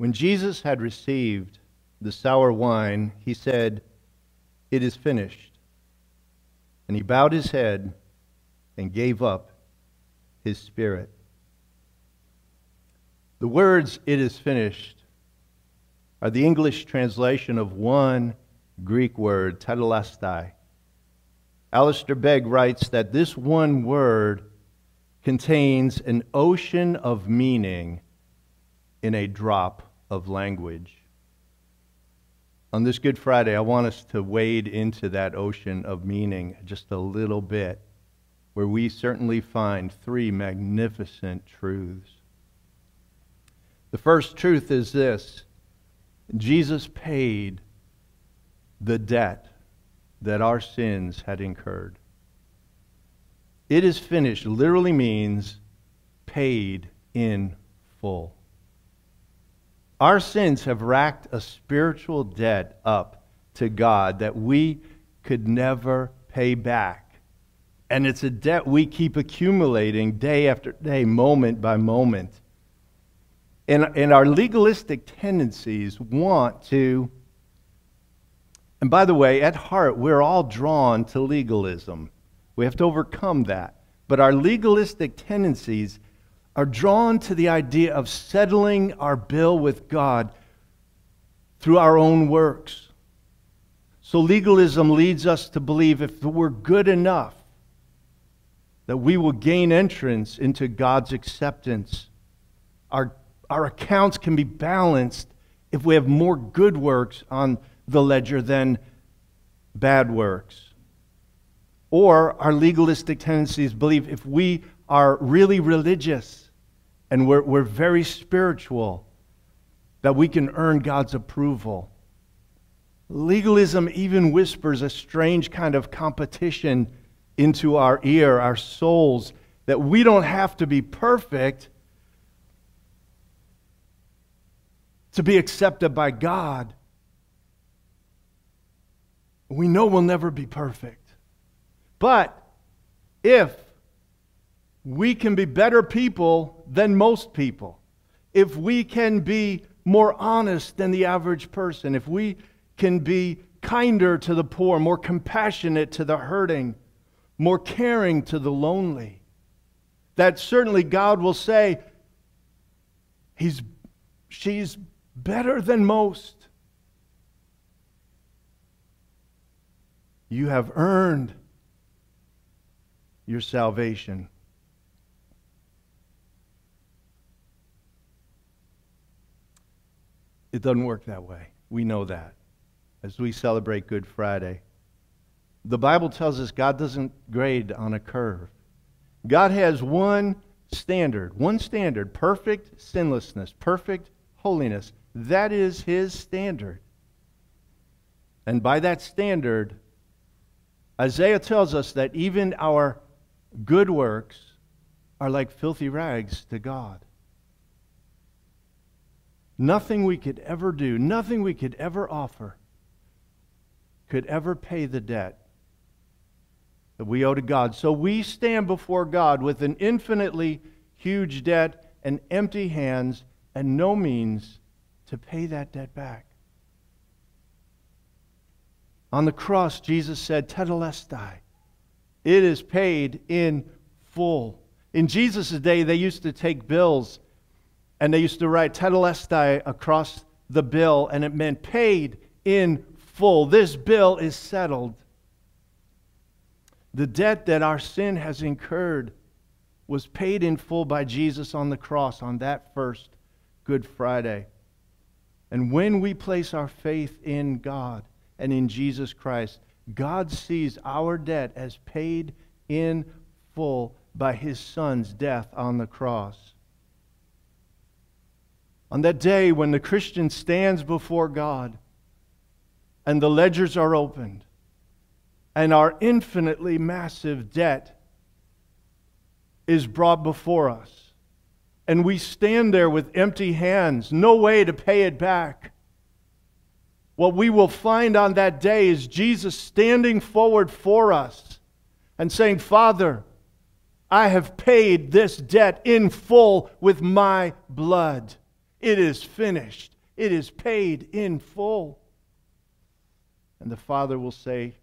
When Jesus had received the sour wine, he said, It is finished. And he bowed his head and gave up his spirit. The words, It is finished, are the English translation of one Greek word, tetelestai. Alistair Begg writes that this one word contains an ocean of meaning in a drop of language. On this Good Friday, I want us to wade into that ocean of meaning just a little bit, where we certainly find three magnificent truths. The first truth is this Jesus paid the debt that our sins had incurred. It is finished literally means paid in full. Our sins have racked a spiritual debt up to God that we could never pay back. And it's a debt we keep accumulating day after day, moment by moment. And, and our legalistic tendencies want to, and by the way, at heart, we're all drawn to legalism. We have to overcome that. But our legalistic tendencies are drawn to the idea of settling our bill with God through our own works. So legalism leads us to believe if we're good enough, that we will gain entrance into God's acceptance. Our, our accounts can be balanced if we have more good works on the ledger than bad works. Or our legalistic tendencies believe if we are really religious, and we're, we're very spiritual, that we can earn God's approval. Legalism even whispers a strange kind of competition into our ear, our souls, that we don't have to be perfect to be accepted by God. We know we'll never be perfect. But if we can be better people than most people, if we can be more honest than the average person, if we can be kinder to the poor, more compassionate to the hurting, more caring to the lonely, that certainly God will say, He's, she's better than most. You have earned your salvation. It doesn't work that way. We know that as we celebrate Good Friday. The Bible tells us God doesn't grade on a curve. God has one standard, one standard perfect sinlessness, perfect holiness. That is His standard. And by that standard, Isaiah tells us that even our good works are like filthy rags to God. Nothing we could ever do, nothing we could ever offer, could ever pay the debt that we owe to God. So we stand before God with an infinitely huge debt and empty hands and no means to pay that debt back. On the cross, Jesus said, Tetelestai. It is paid in full. In Jesus' day, they used to take bills and they used to write tetelestai across the bill, and it meant paid in full. This bill is settled. The debt that our sin has incurred was paid in full by Jesus on the cross on that first Good Friday. And when we place our faith in God and in Jesus Christ, God sees our debt as paid in full by his Son's death on the cross. On that day when the Christian stands before God and the ledgers are opened and our infinitely massive debt is brought before us, and we stand there with empty hands, no way to pay it back. What we will find on that day is Jesus standing forward for us and saying, Father, I have paid this debt in full with my blood. It is finished. It is paid in full. And the Father will say,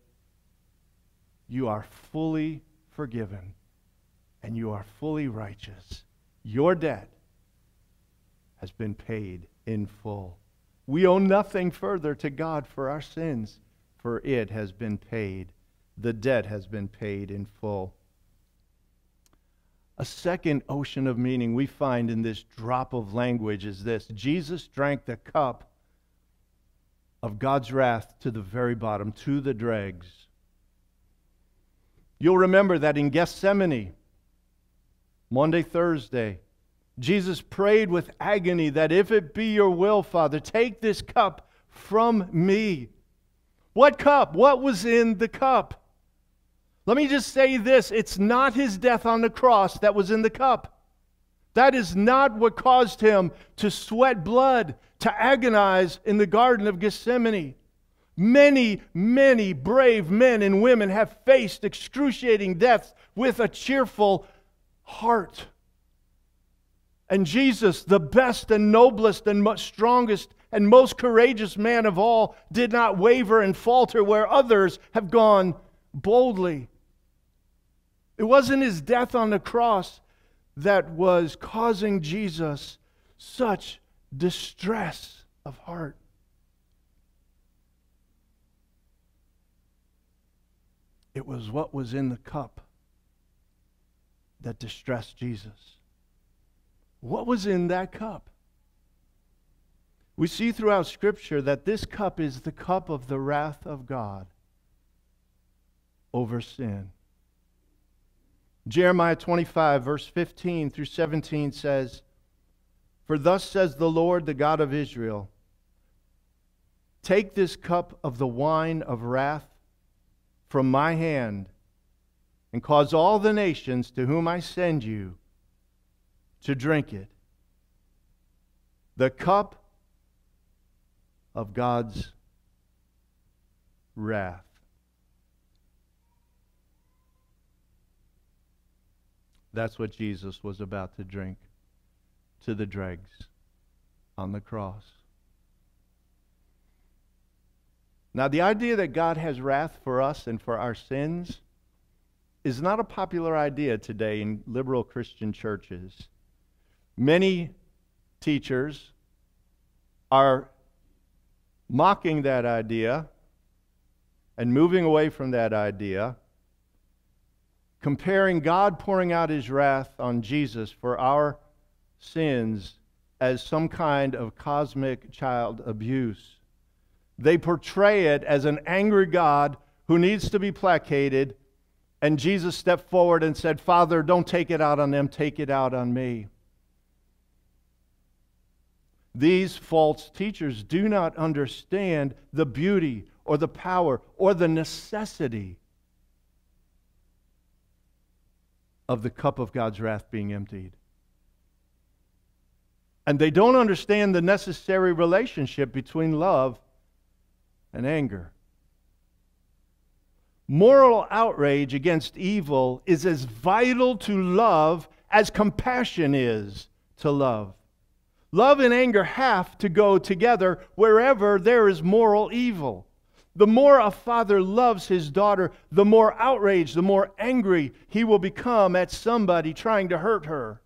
You are fully forgiven and you are fully righteous. Your debt has been paid in full. We owe nothing further to God for our sins, for it has been paid. The debt has been paid in full. A second ocean of meaning we find in this drop of language is this Jesus drank the cup of God's wrath to the very bottom, to the dregs. You'll remember that in Gethsemane, Maundy, Thursday, Jesus prayed with agony that if it be your will, Father, take this cup from me. What cup? What was in the cup? Let me just say this it's not his death on the cross that was in the cup. That is not what caused him to sweat blood, to agonize in the Garden of Gethsemane. Many, many brave men and women have faced excruciating deaths with a cheerful heart. And Jesus, the best and noblest and strongest and most courageous man of all, did not waver and falter where others have gone boldly. It wasn't his death on the cross that was causing Jesus such distress of heart. It was what was in the cup that distressed Jesus. What was in that cup? We see throughout Scripture that this cup is the cup of the wrath of God over sin. Jeremiah 25, verse 15 through 17 says, For thus says the Lord, the God of Israel, Take this cup of the wine of wrath from my hand and cause all the nations to whom I send you to drink it. The cup of God's wrath. That's what Jesus was about to drink to the dregs on the cross. Now, the idea that God has wrath for us and for our sins is not a popular idea today in liberal Christian churches. Many teachers are mocking that idea and moving away from that idea, comparing God pouring out his wrath on Jesus for our sins as some kind of cosmic child abuse. They portray it as an angry God who needs to be placated and Jesus stepped forward and said, Father, don't take it out on them, take it out on me. These false teachers do not understand the beauty or the power or the necessity of the cup of God's wrath being emptied. And they don't understand the necessary relationship between love and anger. Moral outrage against evil is as vital to love as compassion is to love. Love and anger have to go together wherever there is moral evil. The more a father loves his daughter, the more outraged, the more angry he will become at somebody trying to hurt her.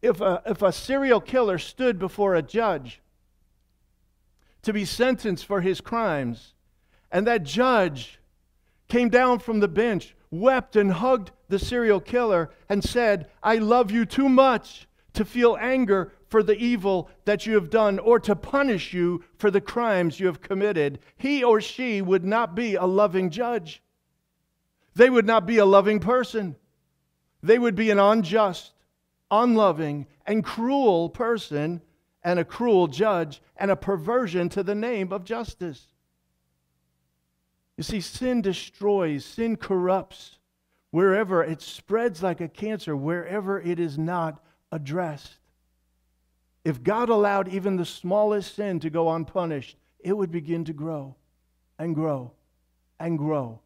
If a, if a serial killer stood before a judge to be sentenced for his crimes, and that judge came down from the bench, wept and hugged the serial killer, and said, I love you too much to feel anger for the evil that you have done or to punish you for the crimes you have committed, he or she would not be a loving judge. They would not be a loving person. They would be an unjust, unloving, and cruel person and a cruel judge and a perversion to the name of justice. You see, sin destroys, sin corrupts wherever it spreads like a cancer, wherever it is not addressed. If God allowed even the smallest sin to go unpunished, it would begin to grow and grow and grow.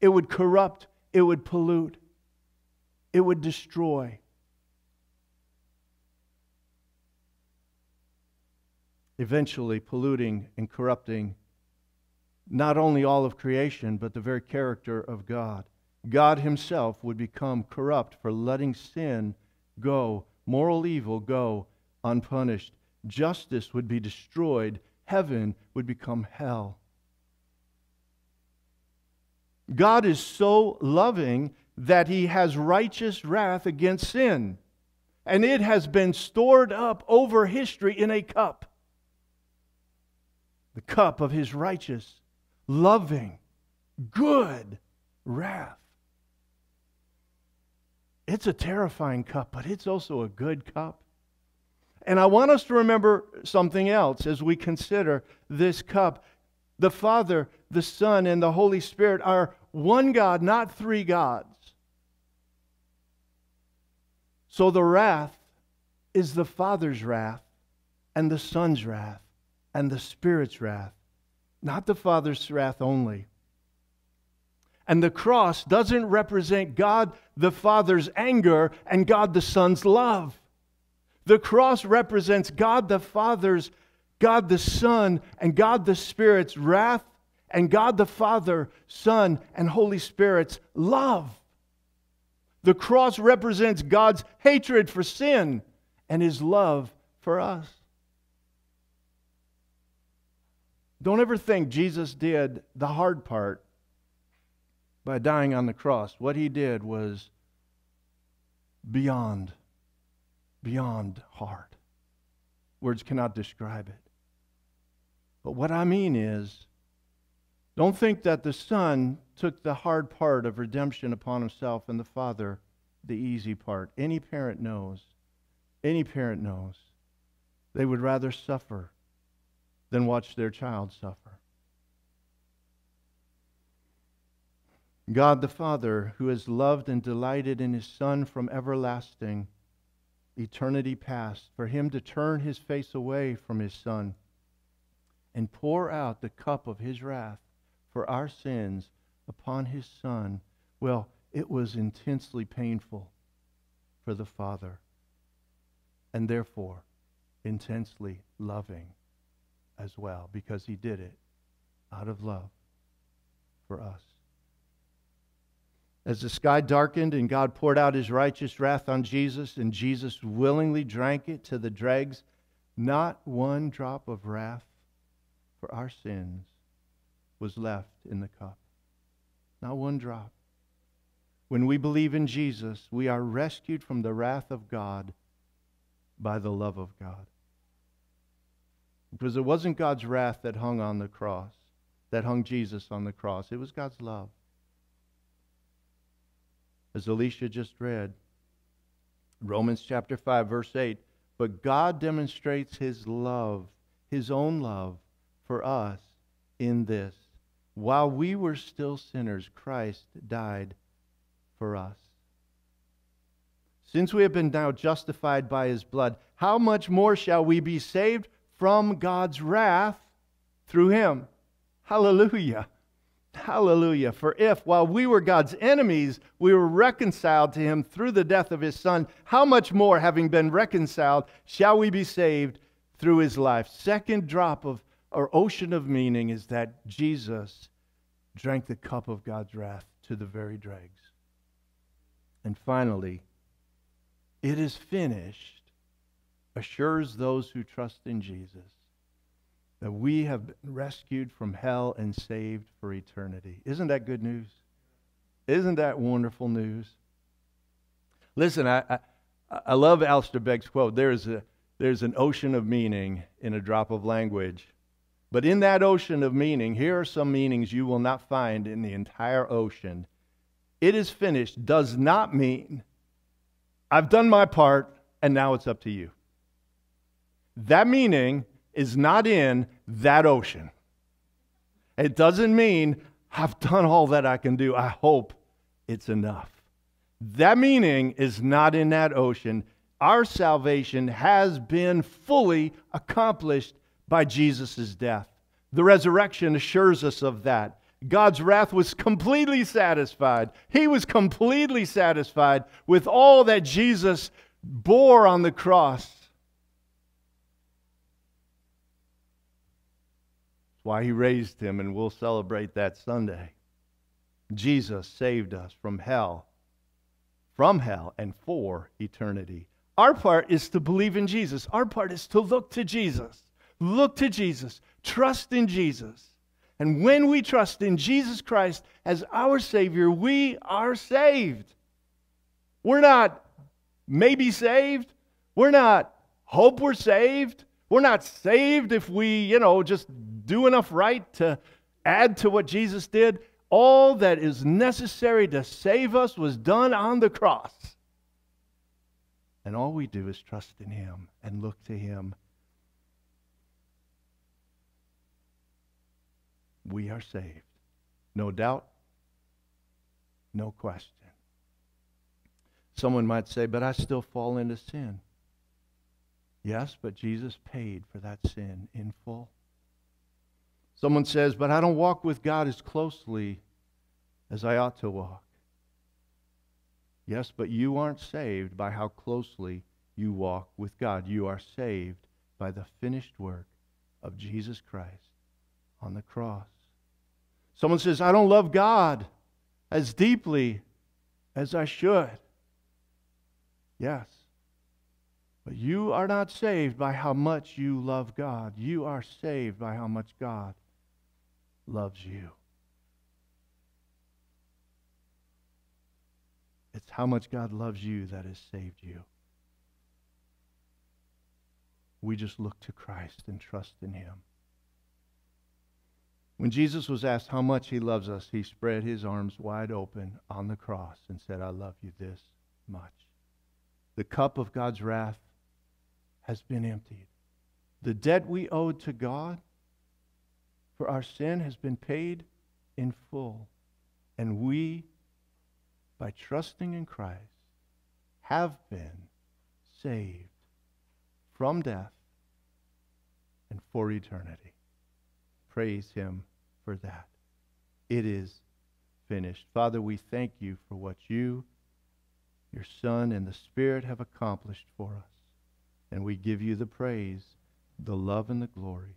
It would corrupt, it would pollute, it would destroy. eventually polluting and corrupting not only all of creation, but the very character of God. God Himself would become corrupt for letting sin go, moral evil go unpunished. Justice would be destroyed, heaven would become hell. God is so loving that He has righteous wrath against sin, and it has been stored up over history in a cup the cup of His righteous, loving, good wrath. It's a terrifying cup, but it's also a good cup. And I want us to remember something else as we consider this cup. The Father, the Son, and the Holy Spirit are one God, not three gods. So the wrath is the Father's wrath, and the Son's wrath, and the Spirit's wrath, not the Father's wrath only. And the cross doesn't represent God the Father's anger and God the Son's love. The cross represents God the Father's, God the Son, and God the Spirit's wrath, and God the Father, Son, and Holy Spirit's love. The cross represents God's hatred for sin and his love for us. Don't ever think Jesus did the hard part by dying on the cross. What he did was beyond, beyond hard. Words cannot describe it. But what I mean is, don't think that the Son took the hard part of redemption upon himself and the Father the easy part. Any parent knows, any parent knows, they would rather suffer than watch their child suffer. God the Father, who has loved and delighted in his Son from everlasting, eternity past, for him to turn his face away from his Son and pour out the cup of his wrath for our sins upon his Son, well, it was intensely painful for the Father, and therefore intensely loving as well, because he did it out of love for us. As the sky darkened and God poured out his righteous wrath on Jesus, and Jesus willingly drank it to the dregs, not one drop of wrath for our sins was left in the cup. Not one drop. When we believe in Jesus, we are rescued from the wrath of God by the love of God. Because it wasn't God's wrath that hung on the cross, that hung Jesus on the cross. It was God's love as Alicia just read. Romans chapter 5, verse 8. But God demonstrates his love, his own love, for us in this. While we were still sinners, Christ died for us. Since we have been now justified by his blood, how much more shall we be saved from God's wrath through him? Hallelujah. Hallelujah. For if, while we were God's enemies, we were reconciled to him through the death of his Son, how much more, having been reconciled, shall we be saved through his life? Second drop of or ocean of meaning is that Jesus drank the cup of God's wrath to the very dregs. And finally, it is finished assures those who trust in Jesus that we have been rescued from hell and saved for eternity. Isn't that good news? Isn't that wonderful news? Listen, I, I, I love Alistair Begg's quote. There's, a, there's an ocean of meaning in a drop of language. But in that ocean of meaning, here are some meanings you will not find in the entire ocean. It is finished does not mean I've done my part and now it's up to you. That meaning is not in that ocean. It doesn't mean I've done all that I can do. I hope it's enough. That meaning is not in that ocean. Our salvation has been fully accomplished by Jesus' death. The resurrection assures us of that. God's wrath was completely satisfied. He was completely satisfied with all that Jesus bore on the cross Why he raised him, and we'll celebrate that Sunday. Jesus saved us from hell, from hell, and for eternity. Our part is to believe in Jesus. Our part is to look to Jesus. Look to Jesus. Trust in Jesus. And when we trust in Jesus Christ as our Savior, we are saved. We're not maybe saved. We're not hope we're saved. We're not saved if we, you know, just do enough right to add to what Jesus did. All that is necessary to save us was done on the cross. And all we do is trust in Him and look to Him. We are saved. No doubt, no question. Someone might say, but I still fall into sin. Yes, but Jesus paid for that sin in full. Someone says, but I don't walk with God as closely as I ought to walk. Yes, but you aren't saved by how closely you walk with God. You are saved by the finished work of Jesus Christ on the cross. Someone says, I don't love God as deeply as I should. Yes. But you are not saved by how much you love God. You are saved by how much God loves you. It's how much God loves you that has saved you. We just look to Christ and trust in Him. When Jesus was asked how much He loves us, He spread His arms wide open on the cross and said, I love you this much. The cup of God's wrath has been emptied. The debt we owed to God for our sin has been paid in full. And we by trusting in Christ, have been saved from death and for eternity. Praise Him for that. It is finished. Father, we thank you for what you, your Son, and the Spirit have accomplished for us. And we give you the praise, the love, and the glory.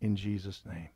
In Jesus' name.